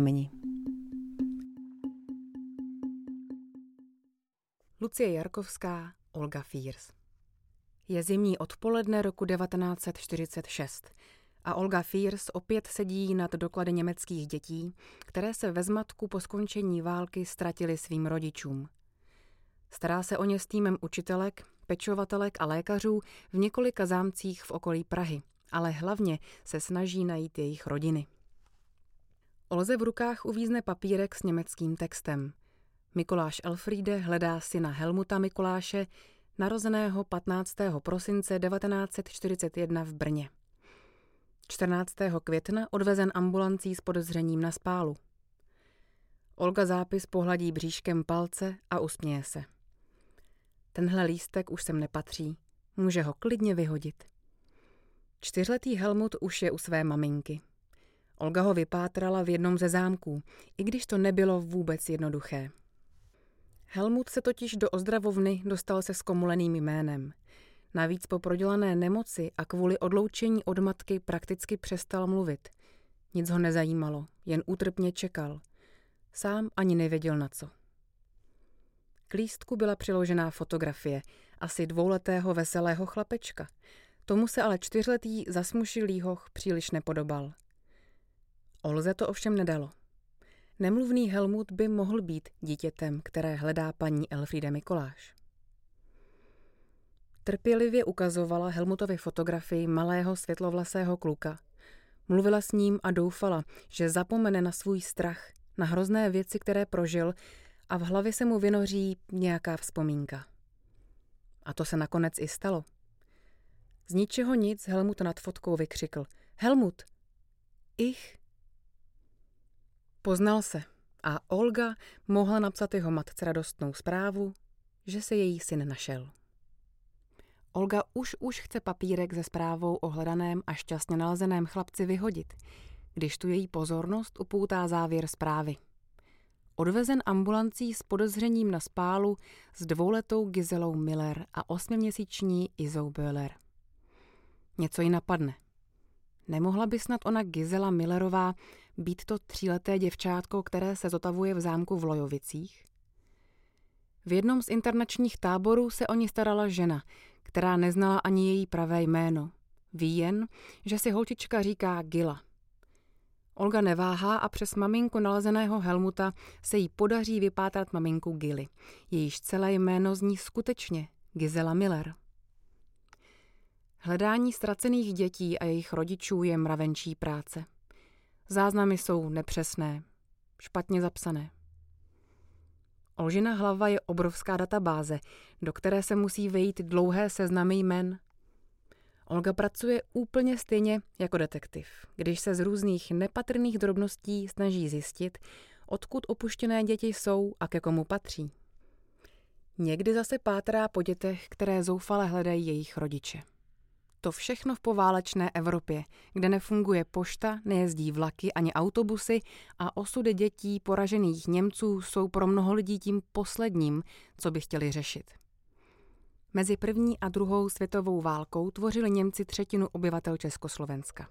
Kameni. Lucie Jarkovská, Olga Fírs. Je zimní odpoledne roku 1946 a Olga Fírs opět sedí nad doklady německých dětí, které se ve zmatku po skončení války ztratili svým rodičům. Stará se o ně s týmem učitelek, pečovatelek a lékařů v několika zámcích v okolí Prahy, ale hlavně se snaží najít jejich rodiny. Olze v rukách uvízne papírek s německým textem. Mikuláš Elfriede hledá syna Helmuta Mikuláše, narozeného 15. prosince 1941 v Brně. 14. května odvezen ambulancí s podezřením na spálu. Olga zápis pohladí bříškem palce a usměje se. Tenhle lístek už sem nepatří, může ho klidně vyhodit. Čtyřletý Helmut už je u své maminky. Olga ho vypátrala v jednom ze zámků, i když to nebylo vůbec jednoduché. Helmut se totiž do ozdravovny dostal se skomuleným jménem. Navíc po prodělané nemoci a kvůli odloučení od matky prakticky přestal mluvit. Nic ho nezajímalo, jen útrpně čekal. Sám ani nevěděl na co. K lístku byla přiložená fotografie asi dvouletého veselého chlapečka. Tomu se ale čtyřletý zasmušilý hoch příliš nepodobal. Olze to ovšem nedalo. Nemluvný Helmut by mohl být dítětem, které hledá paní Elfriede Mikoláš. Trpělivě ukazovala Helmutovi fotografii malého světlovlasého kluka. Mluvila s ním a doufala, že zapomene na svůj strach, na hrozné věci, které prožil a v hlavě se mu vynoří nějaká vzpomínka. A to se nakonec i stalo. Z ničeho nic Helmut nad fotkou vykřikl. Helmut! Ich! Poznal se a Olga mohla napsat jeho matce radostnou zprávu, že se její syn našel. Olga už už chce papírek se zprávou o hledaném a šťastně nalezeném chlapci vyhodit, když tu její pozornost upoutá závěr zprávy. Odvezen ambulancí s podezřením na spálu s dvouletou Gizelou Miller a osmiměsíční Izou Böhler. Něco jí napadne. Nemohla by snad ona Gizela Millerová být to tříleté děvčátko, které se zotavuje v zámku v Lojovicích? V jednom z internačních táborů se o ní starala žena, která neznala ani její pravé jméno. Ví jen, že si holčička říká Gila. Olga neváhá a přes maminku nalezeného Helmuta se jí podaří vypátrat maminku Gily. Jejíž celé jméno zní skutečně Gizela Miller. Hledání ztracených dětí a jejich rodičů je mravenčí práce. Záznamy jsou nepřesné, špatně zapsané. Olžina hlava je obrovská databáze, do které se musí vejít dlouhé seznamy jmen. Olga pracuje úplně stejně jako detektiv, když se z různých nepatrných drobností snaží zjistit, odkud opuštěné děti jsou a ke komu patří. Někdy zase pátrá po dětech, které zoufale hledají jejich rodiče. To všechno v poválečné Evropě, kde nefunguje pošta, nejezdí vlaky ani autobusy a osudy dětí poražených Němců jsou pro mnoho lidí tím posledním, co by chtěli řešit. Mezi první a druhou světovou válkou tvořili Němci třetinu obyvatel Československa.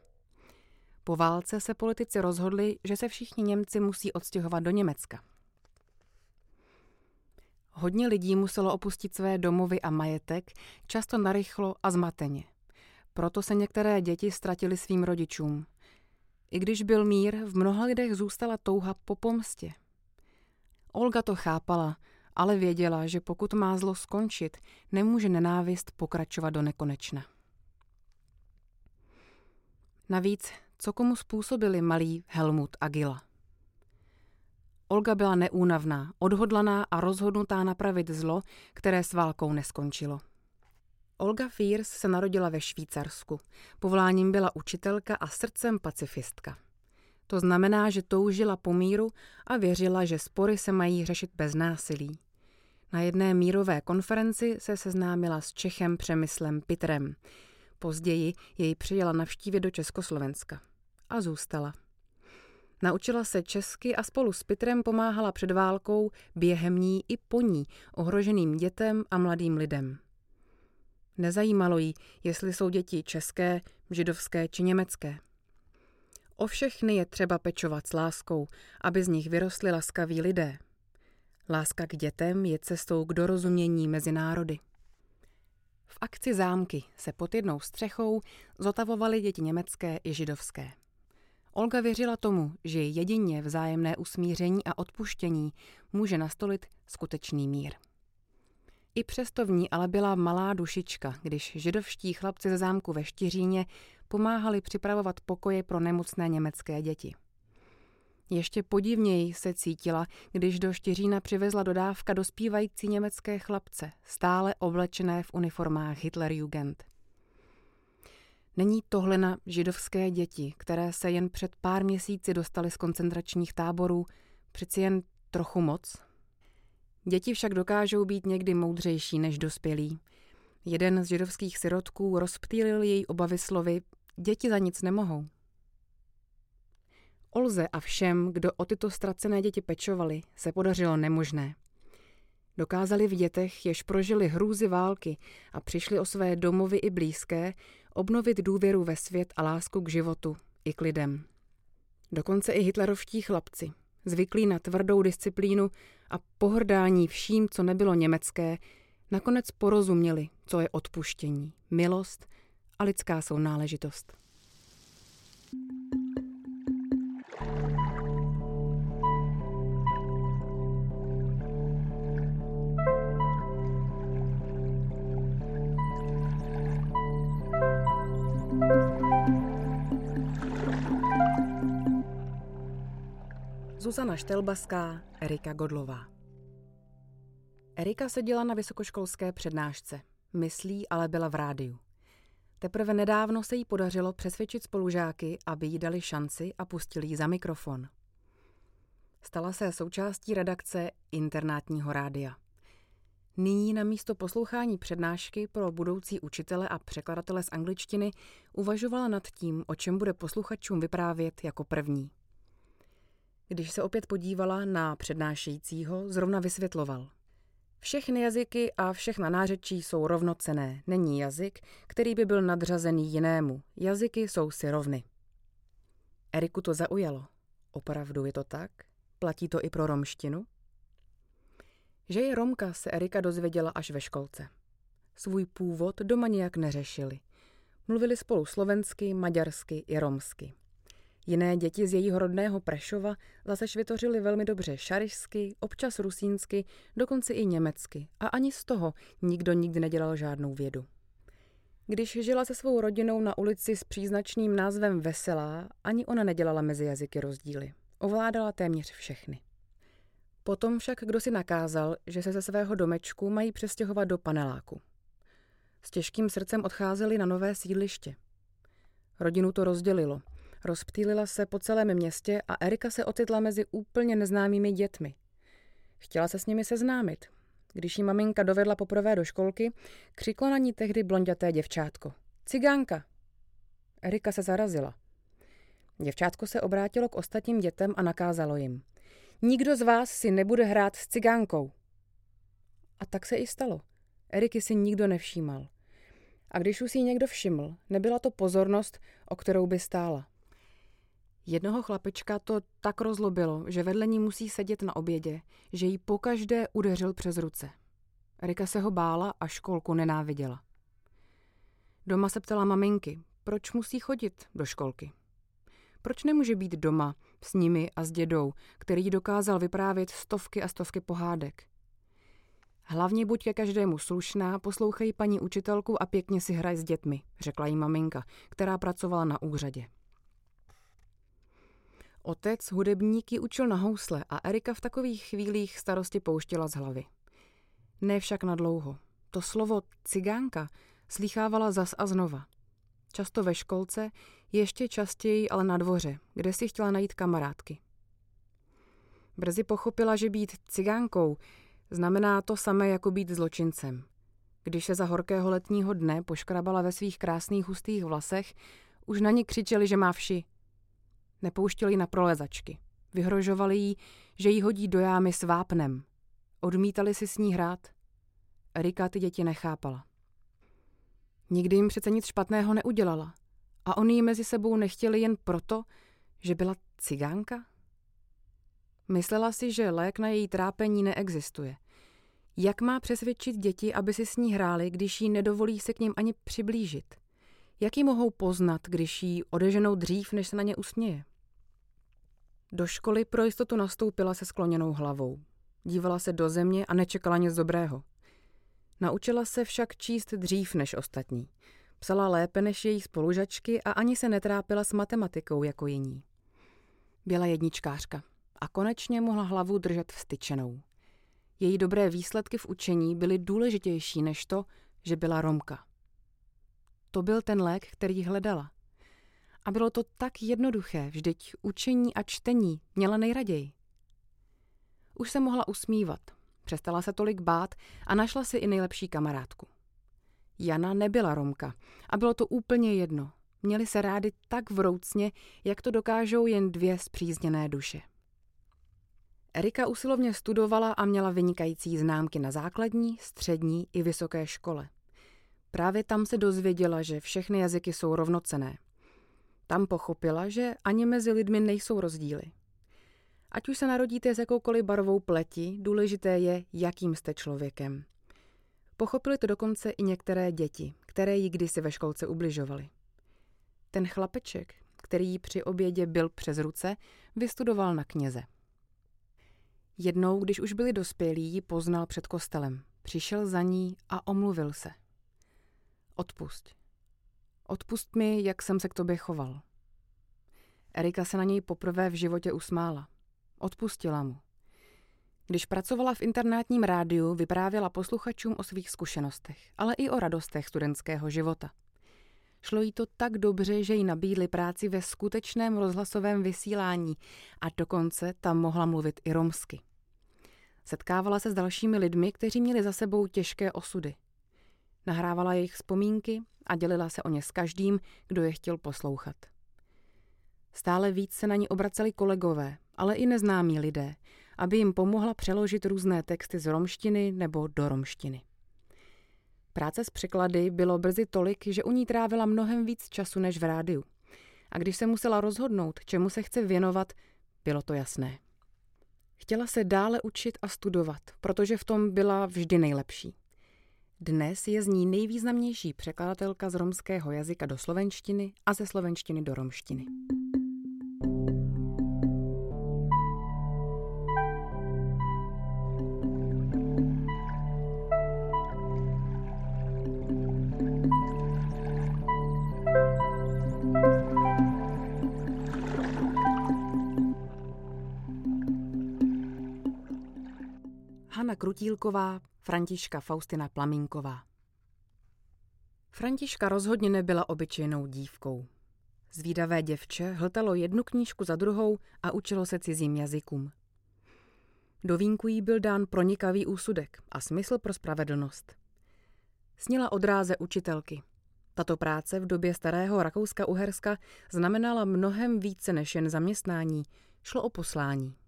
Po válce se politici rozhodli, že se všichni Němci musí odstěhovat do Německa. Hodně lidí muselo opustit své domovy a majetek, často narychlo a zmateně – proto se některé děti ztratily svým rodičům. I když byl mír, v mnoha lidech zůstala touha po pomstě. Olga to chápala, ale věděla, že pokud má zlo skončit, nemůže nenávist pokračovat do nekonečna. Navíc, co komu způsobili malý Helmut a Gila? Olga byla neúnavná, odhodlaná a rozhodnutá napravit zlo, které s válkou neskončilo. Olga Fiers se narodila ve Švýcarsku. Povoláním byla učitelka a srdcem pacifistka. To znamená, že toužila po míru a věřila, že spory se mají řešit bez násilí. Na jedné mírové konferenci se seznámila s Čechem Přemyslem Pitrem. Později jej přijela navštívit do Československa. A zůstala. Naučila se česky a spolu s Pitrem pomáhala před válkou, během ní i po ní, ohroženým dětem a mladým lidem. Nezajímalo jí, jestli jsou děti české, židovské či německé. O všechny je třeba pečovat s láskou, aby z nich vyrostli laskaví lidé. Láska k dětem je cestou k dorozumění mezi národy. V akci zámky se pod jednou střechou zotavovaly děti německé i židovské. Olga věřila tomu, že jedině vzájemné usmíření a odpuštění může nastolit skutečný mír. I přesto v ní ale byla malá dušička, když židovští chlapci ze zámku ve Štiříně pomáhali připravovat pokoje pro nemocné německé děti. Ještě podivněji se cítila, když do Štěřína přivezla dodávka dospívající německé chlapce, stále oblečené v uniformách Hitlerjugend. Není tohle na židovské děti, které se jen před pár měsíci dostaly z koncentračních táborů, přeci jen trochu moc? Děti však dokážou být někdy moudřejší než dospělí. Jeden z židovských sirotků rozptýlil její obavy slovy Děti za nic nemohou. Olze a všem, kdo o tyto ztracené děti pečovali, se podařilo nemožné. Dokázali v dětech, jež prožili hrůzy války a přišli o své domovy i blízké, obnovit důvěru ve svět a lásku k životu i k lidem. Dokonce i hitlerovští chlapci, zvyklí na tvrdou disciplínu a pohrdání vším, co nebylo německé, nakonec porozuměli, co je odpuštění, milost a lidská sounáležitost. Zuzana Štelbaská, Erika Godlová. Erika seděla na vysokoškolské přednášce. Myslí ale byla v rádiu. Teprve nedávno se jí podařilo přesvědčit spolužáky, aby jí dali šanci a pustili ji za mikrofon. Stala se součástí redakce internátního rádia. Nyní na místo poslouchání přednášky pro budoucí učitele a překladatele z angličtiny uvažovala nad tím, o čem bude posluchačům vyprávět jako první. Když se opět podívala na přednášejícího, zrovna vysvětloval. Všechny jazyky a všechna nářečí jsou rovnocené. Není jazyk, který by byl nadřazený jinému. Jazyky jsou si rovny. Eriku to zaujalo. Opravdu je to tak? Platí to i pro romštinu? Že je Romka se Erika dozvěděla až ve školce. Svůj původ doma nijak neřešili. Mluvili spolu slovensky, maďarsky i romsky. Jiné děti z jejího rodného Prešova zase vytvořily velmi dobře šarišsky, občas rusínsky, dokonce i německy a ani z toho nikdo nikdy nedělal žádnou vědu. Když žila se svou rodinou na ulici s příznačným názvem Veselá, ani ona nedělala mezi jazyky rozdíly. Ovládala téměř všechny. Potom však kdo si nakázal, že se ze svého domečku mají přestěhovat do paneláku. S těžkým srdcem odcházeli na nové sídliště. Rodinu to rozdělilo – Rozptýlila se po celém městě a Erika se ocitla mezi úplně neznámými dětmi. Chtěla se s nimi seznámit. Když jí maminka dovedla poprvé do školky, křiklo na ní tehdy blonděté děvčátko. Cigánka! Erika se zarazila. Děvčátko se obrátilo k ostatním dětem a nakázalo jim. Nikdo z vás si nebude hrát s cigánkou. A tak se i stalo. Eriky si nikdo nevšímal. A když už si ji někdo všiml, nebyla to pozornost, o kterou by stála. Jednoho chlapečka to tak rozlobilo, že vedle ní musí sedět na obědě, že jí pokaždé udeřil přes ruce. Rika se ho bála a školku nenáviděla. Doma se ptala maminky, proč musí chodit do školky. Proč nemůže být doma s nimi a s dědou, který dokázal vyprávět stovky a stovky pohádek? Hlavně buď ke každému slušná, poslouchej paní učitelku a pěkně si hraj s dětmi, řekla jí maminka, která pracovala na úřadě. Otec hudebníky učil na housle a Erika v takových chvílích starosti pouštěla z hlavy. Ne však na dlouho. To slovo cigánka slýchávala zas a znova. Často ve školce, ještě častěji ale na dvoře, kde si chtěla najít kamarádky. Brzy pochopila, že být cigánkou znamená to samé jako být zločincem. Když se za horkého letního dne poškrabala ve svých krásných hustých vlasech, už na ní křičeli, že má vši – Nepouštěli na prolezačky. Vyhrožovali jí, že jí hodí do jámy s vápnem. Odmítali si s ní hrát. Erika ty děti nechápala. Nikdy jim přece nic špatného neudělala. A oni ji mezi sebou nechtěli jen proto, Že byla cigánka? Myslela si, že lék na její trápení neexistuje. Jak má přesvědčit děti, aby si s ní hráli, když jí nedovolí se k ním ani přiblížit? Jak ji mohou poznat, když jí odeženou dřív, než se na ně usměje? Do školy pro jistotu nastoupila se skloněnou hlavou. Dívala se do země a nečekala nic dobrého. Naučila se však číst dřív než ostatní. Psala lépe než její spolužačky a ani se netrápila s matematikou jako jiní. Byla jedničkářka a konečně mohla hlavu držet vstyčenou. Její dobré výsledky v učení byly důležitější než to, že byla Romka. To byl ten lék, který hledala. A bylo to tak jednoduché, vždyť učení a čtení měla nejraději. Už se mohla usmívat, přestala se tolik bát a našla si i nejlepší kamarádku. Jana nebyla Romka a bylo to úplně jedno. Měli se rádi tak vroucně, jak to dokážou jen dvě zpřízněné duše. Erika usilovně studovala a měla vynikající známky na základní, střední i vysoké škole. Právě tam se dozvěděla, že všechny jazyky jsou rovnocené. Tam pochopila, že ani mezi lidmi nejsou rozdíly. Ať už se narodíte s jakoukoliv barvou pleti, důležité je, jakým jste člověkem. Pochopili to dokonce i některé děti, které jí kdysi ve školce ubližovaly. Ten chlapeček, který jí při obědě byl přes ruce, vystudoval na kněze. Jednou, když už byli dospělí, ji poznal před kostelem. Přišel za ní a omluvil se. Odpust. Odpust mi, jak jsem se k tobě choval. Erika se na něj poprvé v životě usmála. Odpustila mu. Když pracovala v internátním rádiu, vyprávěla posluchačům o svých zkušenostech, ale i o radostech studentského života. Šlo jí to tak dobře, že jí nabídli práci ve skutečném rozhlasovém vysílání a dokonce tam mohla mluvit i romsky. Setkávala se s dalšími lidmi, kteří měli za sebou těžké osudy. Nahrávala jejich vzpomínky a dělila se o ně s každým, kdo je chtěl poslouchat. Stále víc se na ní obraceli kolegové, ale i neznámí lidé, aby jim pomohla přeložit různé texty z romštiny nebo do romštiny. Práce s překlady bylo brzy tolik, že u ní trávila mnohem víc času než v rádiu. A když se musela rozhodnout, čemu se chce věnovat, bylo to jasné. Chtěla se dále učit a studovat, protože v tom byla vždy nejlepší. Dnes je z ní nejvýznamnější překladatelka z romského jazyka do slovenštiny a ze slovenštiny do romštiny. Hana Krutílková, Františka Faustina Plamínková. Františka rozhodně nebyla obyčejnou dívkou. Zvídavé děvče hltalo jednu knížku za druhou a učilo se cizím jazykům. Do vínku jí byl dán pronikavý úsudek a smysl pro spravedlnost. Snila od ráze učitelky. Tato práce v době starého Rakouska-Uherska znamenala mnohem více než jen zaměstnání, šlo o poslání.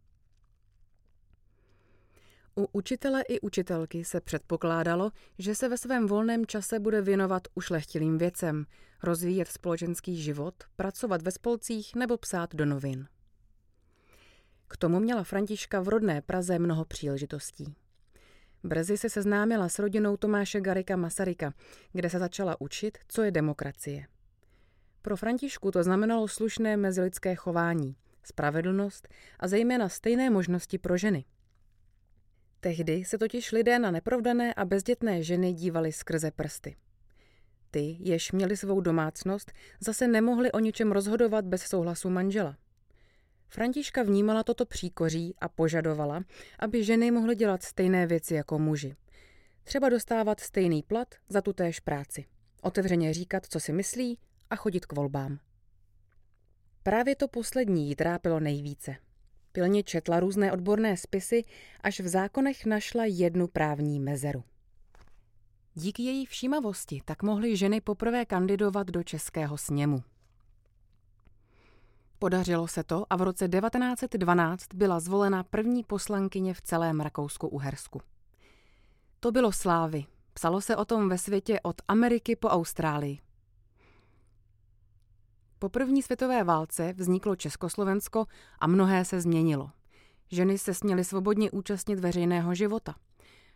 U učitele i učitelky se předpokládalo, že se ve svém volném čase bude věnovat ušlechtilým věcem, rozvíjet společenský život, pracovat ve spolcích nebo psát do novin. K tomu měla Františka v rodné Praze mnoho příležitostí. Brzy se seznámila s rodinou Tomáše Garika Masaryka, kde se začala učit, co je demokracie. Pro Františku to znamenalo slušné mezilidské chování, spravedlnost a zejména stejné možnosti pro ženy – Tehdy se totiž lidé na neprovdané a bezdětné ženy dívali skrze prsty. Ty, jež měli svou domácnost, zase nemohli o ničem rozhodovat bez souhlasu manžela. Františka vnímala toto příkoří a požadovala, aby ženy mohly dělat stejné věci jako muži. Třeba dostávat stejný plat za tutéž práci. Otevřeně říkat, co si myslí a chodit k volbám. Právě to poslední jí trápilo nejvíce – Pilně četla různé odborné spisy, až v zákonech našla jednu právní mezeru. Díky její všímavosti tak mohly ženy poprvé kandidovat do Českého sněmu. Podařilo se to a v roce 1912 byla zvolena první poslankyně v celém Rakousku-Uhersku. To bylo slávy. Psalo se o tom ve světě od Ameriky po Austrálii. Po první světové válce vzniklo Československo a mnohé se změnilo. Ženy se směly svobodně účastnit veřejného života.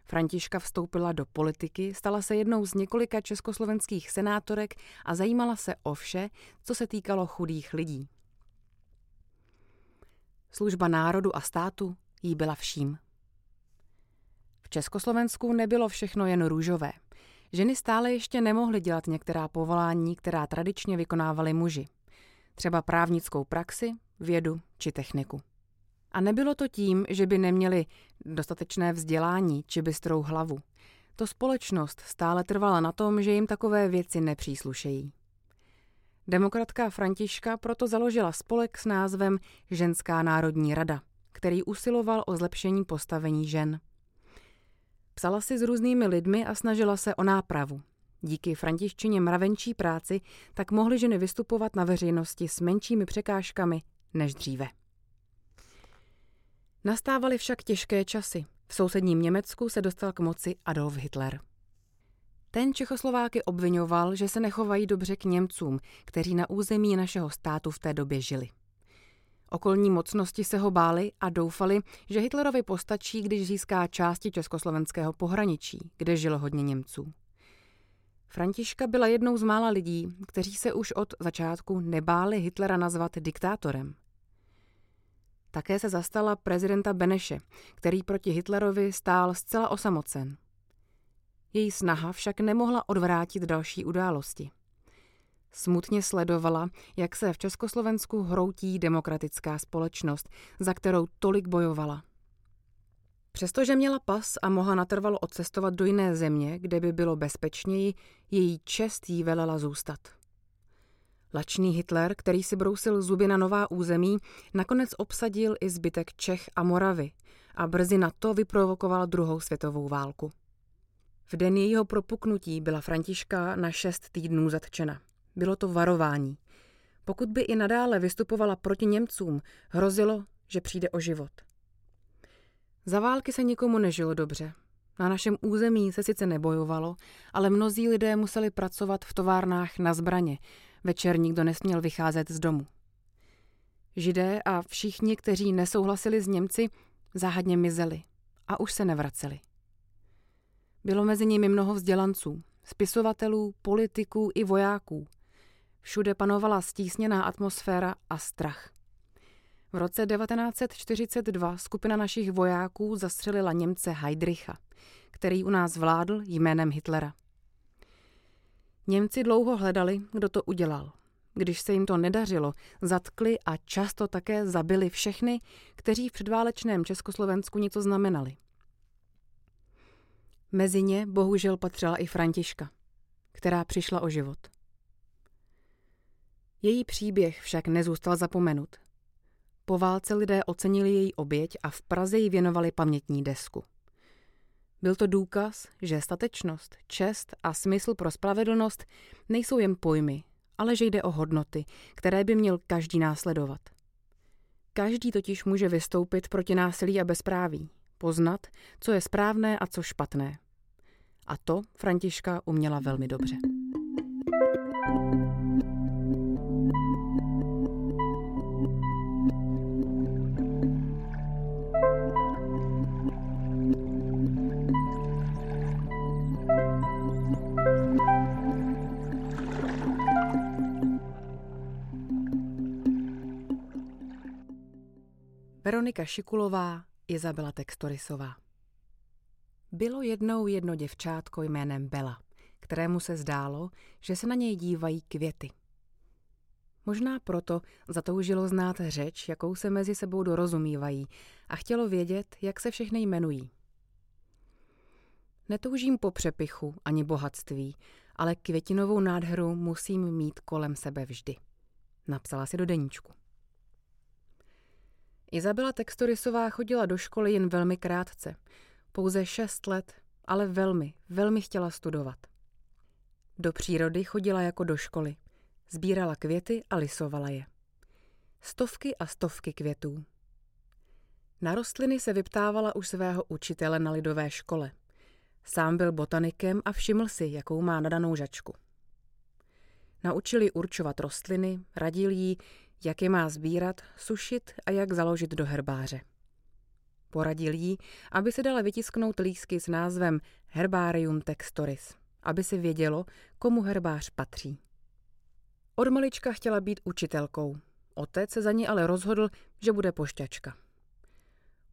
Františka vstoupila do politiky, stala se jednou z několika československých senátorek a zajímala se o vše, co se týkalo chudých lidí. Služba národu a státu jí byla vším. V Československu nebylo všechno jen růžové. Ženy stále ještě nemohly dělat některá povolání, která tradičně vykonávali muži. Třeba právnickou praxi, vědu či techniku. A nebylo to tím, že by neměli dostatečné vzdělání či bystrou hlavu. To společnost stále trvala na tom, že jim takové věci nepříslušejí. Demokratka Františka proto založila spolek s názvem Ženská národní rada, který usiloval o zlepšení postavení žen. Psala si s různými lidmi a snažila se o nápravu. Díky františčině mravenčí práci tak mohly ženy vystupovat na veřejnosti s menšími překážkami než dříve. Nastávaly však těžké časy. V sousedním Německu se dostal k moci Adolf Hitler. Ten Čechoslováky obvinoval, že se nechovají dobře k Němcům, kteří na území našeho státu v té době žili. Okolní mocnosti se ho báli a doufali, že Hitlerovi postačí, když získá části československého pohraničí, kde žilo hodně Němců. Františka byla jednou z mála lidí, kteří se už od začátku nebáli Hitlera nazvat diktátorem. Také se zastala prezidenta Beneše, který proti Hitlerovi stál zcela osamocen. Její snaha však nemohla odvrátit další události. Smutně sledovala, jak se v Československu hroutí demokratická společnost, za kterou tolik bojovala. Přestože měla pas a mohla natrvalo odcestovat do jiné země, kde by bylo bezpečněji, její čest jí velela zůstat. Lačný Hitler, který si brousil zuby na nová území, nakonec obsadil i zbytek Čech a Moravy a brzy na to vyprovokoval druhou světovou válku. V den jejího propuknutí byla Františka na šest týdnů zatčena. Bylo to varování. Pokud by i nadále vystupovala proti Němcům, hrozilo, že přijde o život. Za války se nikomu nežilo dobře. Na našem území se sice nebojovalo, ale mnozí lidé museli pracovat v továrnách na zbraně. Večer nikdo nesměl vycházet z domu. Židé a všichni, kteří nesouhlasili s Němci, záhadně mizeli a už se nevraceli. Bylo mezi nimi mnoho vzdělanců, spisovatelů, politiků i vojáků. Všude panovala stísněná atmosféra a strach. V roce 1942 skupina našich vojáků zastřelila Němce Heidricha, který u nás vládl jménem Hitlera. Němci dlouho hledali, kdo to udělal. Když se jim to nedařilo, zatkli a často také zabili všechny, kteří v předválečném Československu něco znamenali. Mezi ně bohužel patřila i Františka, která přišla o život. Její příběh však nezůstal zapomenut. Po válce lidé ocenili její oběť a v Praze jí věnovali pamětní desku. Byl to důkaz, že statečnost, čest a smysl pro spravedlnost nejsou jen pojmy, ale že jde o hodnoty, které by měl každý následovat. Každý totiž může vystoupit proti násilí a bezpráví, poznat, co je správné a co špatné. A to Františka uměla velmi dobře. Veronika Šikulová, Izabela Textorisová. Bylo jednou jedno děvčátko jménem Bela, kterému se zdálo, že se na něj dívají květy. Možná proto zatoužilo znát řeč, jakou se mezi sebou dorozumívají a chtělo vědět, jak se všechny jmenují. Netoužím po přepichu ani bohatství, ale květinovou nádheru musím mít kolem sebe vždy. Napsala si do deníčku. Izabela Textorisová chodila do školy jen velmi krátce, pouze šest let, ale velmi, velmi chtěla studovat. Do přírody chodila jako do školy. Sbírala květy a lisovala je. Stovky a stovky květů. Na rostliny se vyptávala už svého učitele na lidové škole. Sám byl botanikem a všiml si, jakou má nadanou žačku. Naučil ji určovat rostliny, radil jí, jak je má sbírat, sušit a jak založit do herbáře. Poradil jí, aby se dala vytisknout lísky s názvem Herbarium Textoris, aby se vědělo, komu herbář patří. Od malička chtěla být učitelkou. Otec se za ní ale rozhodl, že bude pošťačka.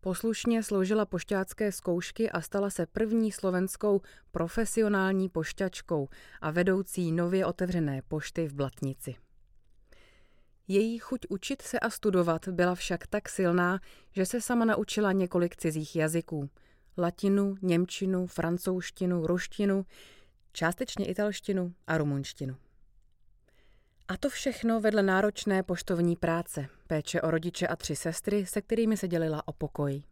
Poslušně sloužila pošťácké zkoušky a stala se první slovenskou profesionální pošťačkou a vedoucí nově otevřené pošty v Blatnici. Její chuť učit se a studovat byla však tak silná, že se sama naučila několik cizích jazyků. Latinu, němčinu, francouzštinu, ruštinu, částečně italštinu a rumunštinu. A to všechno vedle náročné poštovní práce, péče o rodiče a tři sestry, se kterými se dělila o pokoj.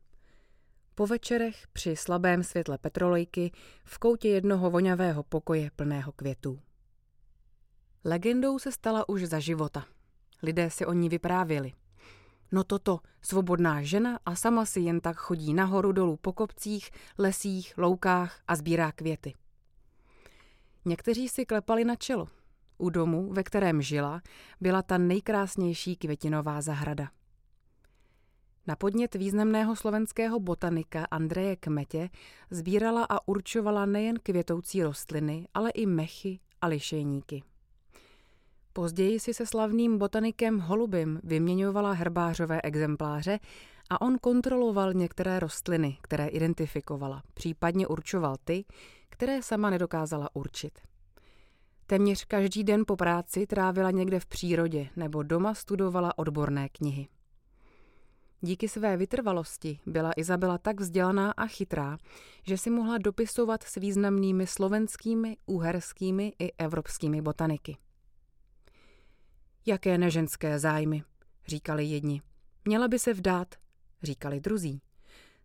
Po večerech při slabém světle petrolejky v koutě jednoho vonavého pokoje plného květů. Legendou se stala už za života. Lidé si o ní vyprávěli. No toto, svobodná žena a sama si jen tak chodí nahoru dolů po kopcích, lesích, loukách a sbírá květy. Někteří si klepali na čelo – u domu, ve kterém žila, byla ta nejkrásnější květinová zahrada. Na podnět významného slovenského botanika Andreje Kmetě sbírala a určovala nejen květoucí rostliny, ale i mechy a lišejníky. Později si se slavným botanikem Holubim vyměňovala herbářové exempláře a on kontroloval některé rostliny, které identifikovala, případně určoval ty, které sama nedokázala určit. Téměř každý den po práci trávila někde v přírodě nebo doma studovala odborné knihy. Díky své vytrvalosti byla Izabela tak vzdělaná a chytrá, že si mohla dopisovat s významnými slovenskými, uherskými i evropskými botaniky. Jaké neženské zájmy, říkali jedni. Měla by se vdát, říkali druzí.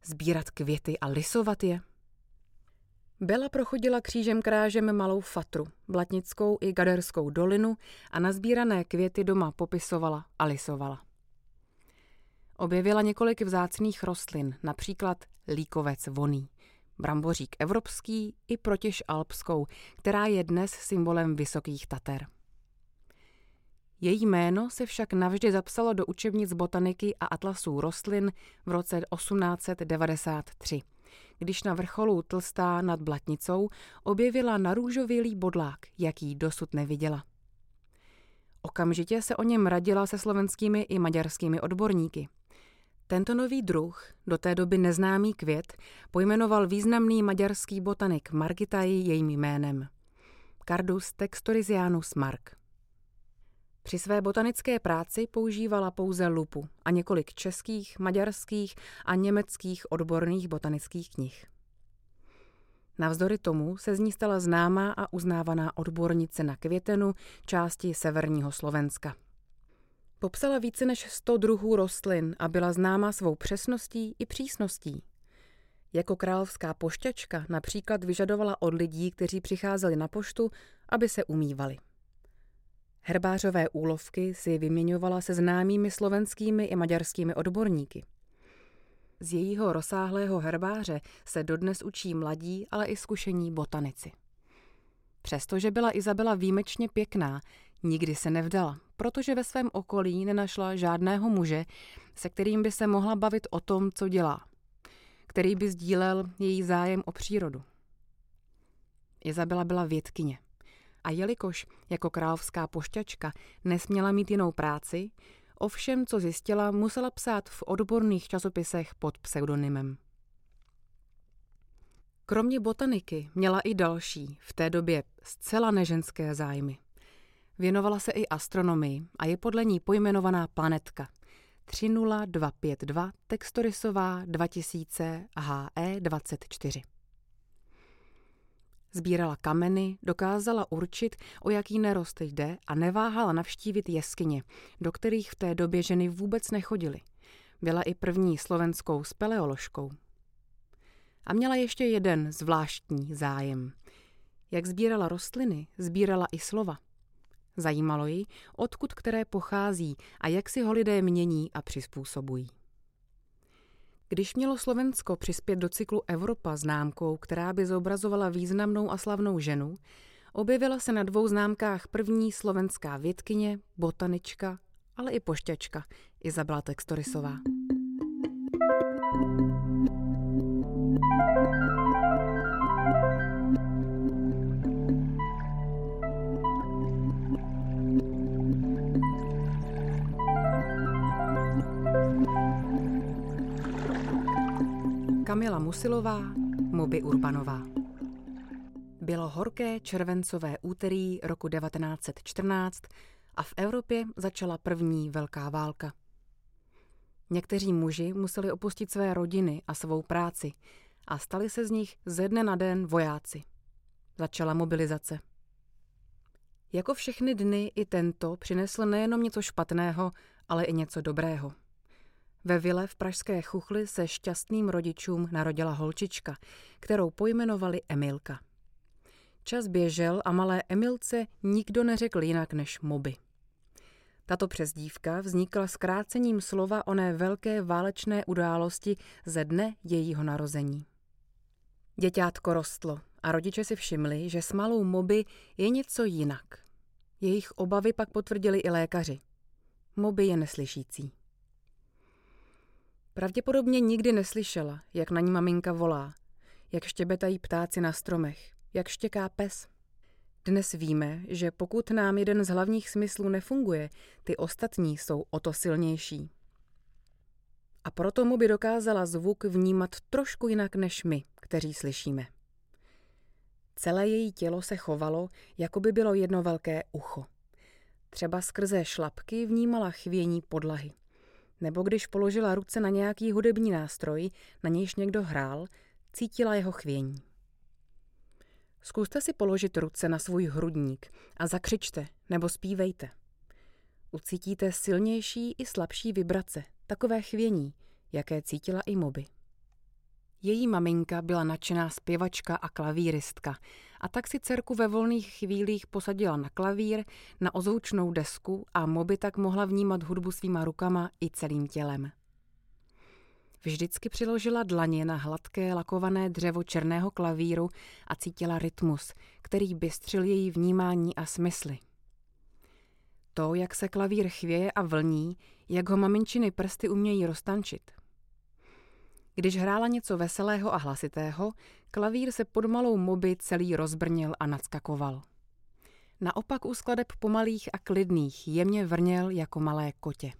Sbírat květy a lisovat je. Bela prochodila křížem krážem malou fatru, Blatnickou i Gaderskou dolinu a nazbírané květy doma popisovala a lisovala. Objevila několik vzácných rostlin, například líkovec voný, brambořík evropský i protěž alpskou, která je dnes symbolem vysokých Tater. Její jméno se však navždy zapsalo do učebnic botaniky a atlasů rostlin v roce 1893 když na vrcholu Tlstá nad Blatnicou objevila narůžovělý bodlák, jaký dosud neviděla. Okamžitě se o něm radila se slovenskými i maďarskými odborníky. Tento nový druh, do té doby neznámý květ, pojmenoval významný maďarský botanik Margitai jejím jménem. Cardus textorisianus Mark. Při své botanické práci používala pouze lupu a několik českých, maďarských a německých odborných botanických knih. Navzdory tomu se z ní stala známá a uznávaná odbornice na květenu části severního Slovenska. Popsala více než 100 druhů rostlin a byla známa svou přesností i přísností. Jako královská pošťačka například vyžadovala od lidí, kteří přicházeli na poštu, aby se umývali. Herbářové úlovky si vyměňovala se známými slovenskými i maďarskými odborníky. Z jejího rozsáhlého herbáře se dodnes učí mladí, ale i zkušení botanici. Přestože byla Izabela výjimečně pěkná, nikdy se nevdala, protože ve svém okolí nenašla žádného muže, se kterým by se mohla bavit o tom, co dělá, který by sdílel její zájem o přírodu. Izabela byla vědkyně. A jelikož jako královská pošťačka nesměla mít jinou práci, o všem, co zjistila, musela psát v odborných časopisech pod pseudonymem. Kromě botaniky měla i další, v té době zcela neženské zájmy. Věnovala se i astronomii a je podle ní pojmenovaná planetka 30252 textorisová 2000 HE 24. Sbírala kameny, dokázala určit, o jaký nerost jde a neváhala navštívit jeskyně, do kterých v té době ženy vůbec nechodily. Byla i první slovenskou speleoložkou. A měla ještě jeden zvláštní zájem. Jak sbírala rostliny, sbírala i slova. Zajímalo ji, odkud které pochází a jak si ho lidé mění a přizpůsobují. Když mělo Slovensko přispět do cyklu Evropa známkou, která by zobrazovala významnou a slavnou ženu, objevila se na dvou známkách první slovenská vědkyně, botanička, ale i pošťačka Izabela Textorisová. Kamila Musilová, Moby Urbanová. Bylo horké červencové úterý roku 1914 a v Evropě začala první velká válka. Někteří muži museli opustit své rodiny a svou práci a stali se z nich ze dne na den vojáci. Začala mobilizace. Jako všechny dny i tento přinesl nejenom něco špatného, ale i něco dobrého. Ve vile v pražské Chuchli se šťastným rodičům narodila holčička, kterou pojmenovali Emilka. Čas běžel a malé Emilce nikdo neřekl jinak než Moby. Tato přezdívka vznikla zkrácením slova oné velké válečné události ze dne jejího narození. Děťátko rostlo a rodiče si všimli, že s malou Moby je něco jinak. Jejich obavy pak potvrdili i lékaři. Moby je neslyšící. Pravděpodobně nikdy neslyšela, jak na ní maminka volá, jak štěbetají ptáci na stromech, jak štěká pes. Dnes víme, že pokud nám jeden z hlavních smyslů nefunguje, ty ostatní jsou o to silnější. A proto mu by dokázala zvuk vnímat trošku jinak než my, kteří slyšíme. Celé její tělo se chovalo, jako by bylo jedno velké ucho. Třeba skrze šlapky vnímala chvění podlahy. Nebo když položila ruce na nějaký hudební nástroj, na nějž někdo hrál, cítila jeho chvění. Zkuste si položit ruce na svůj hrudník a zakřičte nebo zpívejte. Ucítíte silnější i slabší vibrace, takové chvění, jaké cítila i Moby. Její maminka byla nadšená zpěvačka a klavíristka a tak si dcerku ve volných chvílích posadila na klavír, na ozvučnou desku a Moby tak mohla vnímat hudbu svýma rukama i celým tělem. Vždycky přiložila dlaně na hladké lakované dřevo černého klavíru a cítila rytmus, který bystřil její vnímání a smysly. To, jak se klavír chvěje a vlní, jak ho maminčiny prsty umějí roztančit. Když hrála něco veselého a hlasitého, klavír se pod malou moby celý rozbrnil a nadskakoval. Naopak u skladeb pomalých a klidných jemně vrněl jako malé kotě.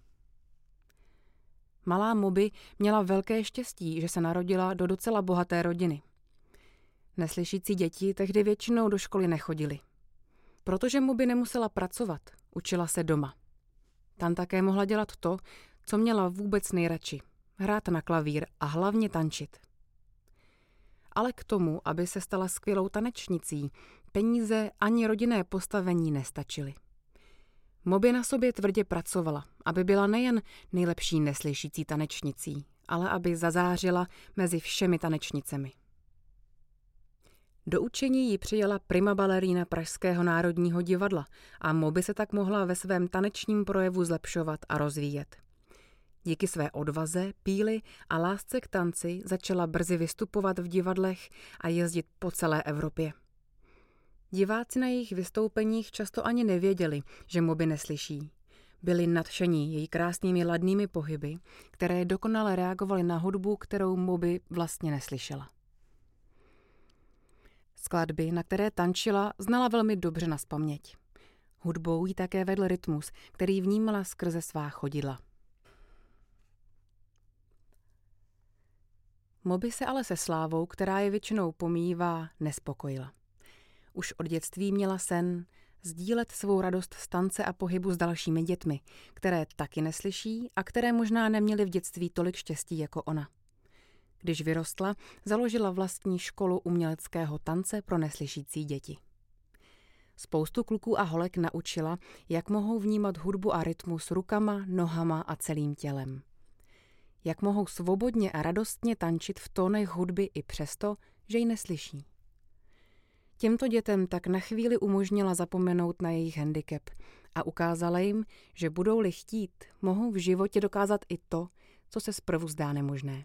Malá Moby měla velké štěstí, že se narodila do docela bohaté rodiny. Neslyšící děti tehdy většinou do školy nechodili. Protože Moby nemusela pracovat, učila se doma. Tam také mohla dělat to, co měla vůbec nejradši – hrát na klavír a hlavně tančit. Ale k tomu, aby se stala skvělou tanečnicí, peníze ani rodinné postavení nestačily. Moby na sobě tvrdě pracovala, aby byla nejen nejlepší neslyšící tanečnicí, ale aby zazářila mezi všemi tanečnicemi. Do učení ji přijela prima balerína Pražského národního divadla a Moby se tak mohla ve svém tanečním projevu zlepšovat a rozvíjet. Díky své odvaze, píly a lásce k tanci začala brzy vystupovat v divadlech a jezdit po celé Evropě. Diváci na jejich vystoupeních často ani nevěděli, že Moby neslyší. Byli nadšení její krásnými ladnými pohyby, které dokonale reagovaly na hudbu, kterou Moby vlastně neslyšela. Skladby, na které tančila, znala velmi dobře na spaměť. Hudbou jí také vedl rytmus, který vnímala skrze svá chodidla. Moby se ale se slávou, která je většinou pomývá, nespokojila. Už od dětství měla sen sdílet svou radost z tance a pohybu s dalšími dětmi, které taky neslyší a které možná neměly v dětství tolik štěstí jako ona. Když vyrostla, založila vlastní školu uměleckého tance pro neslyšící děti. Spoustu kluků a holek naučila, jak mohou vnímat hudbu a rytmus rukama, nohama a celým tělem. Jak mohou svobodně a radostně tančit v tónech hudby i přesto, že ji neslyší. Těmto dětem tak na chvíli umožnila zapomenout na jejich handicap a ukázala jim, že budou-li chtít, mohou v životě dokázat i to, co se zprvu zdá nemožné.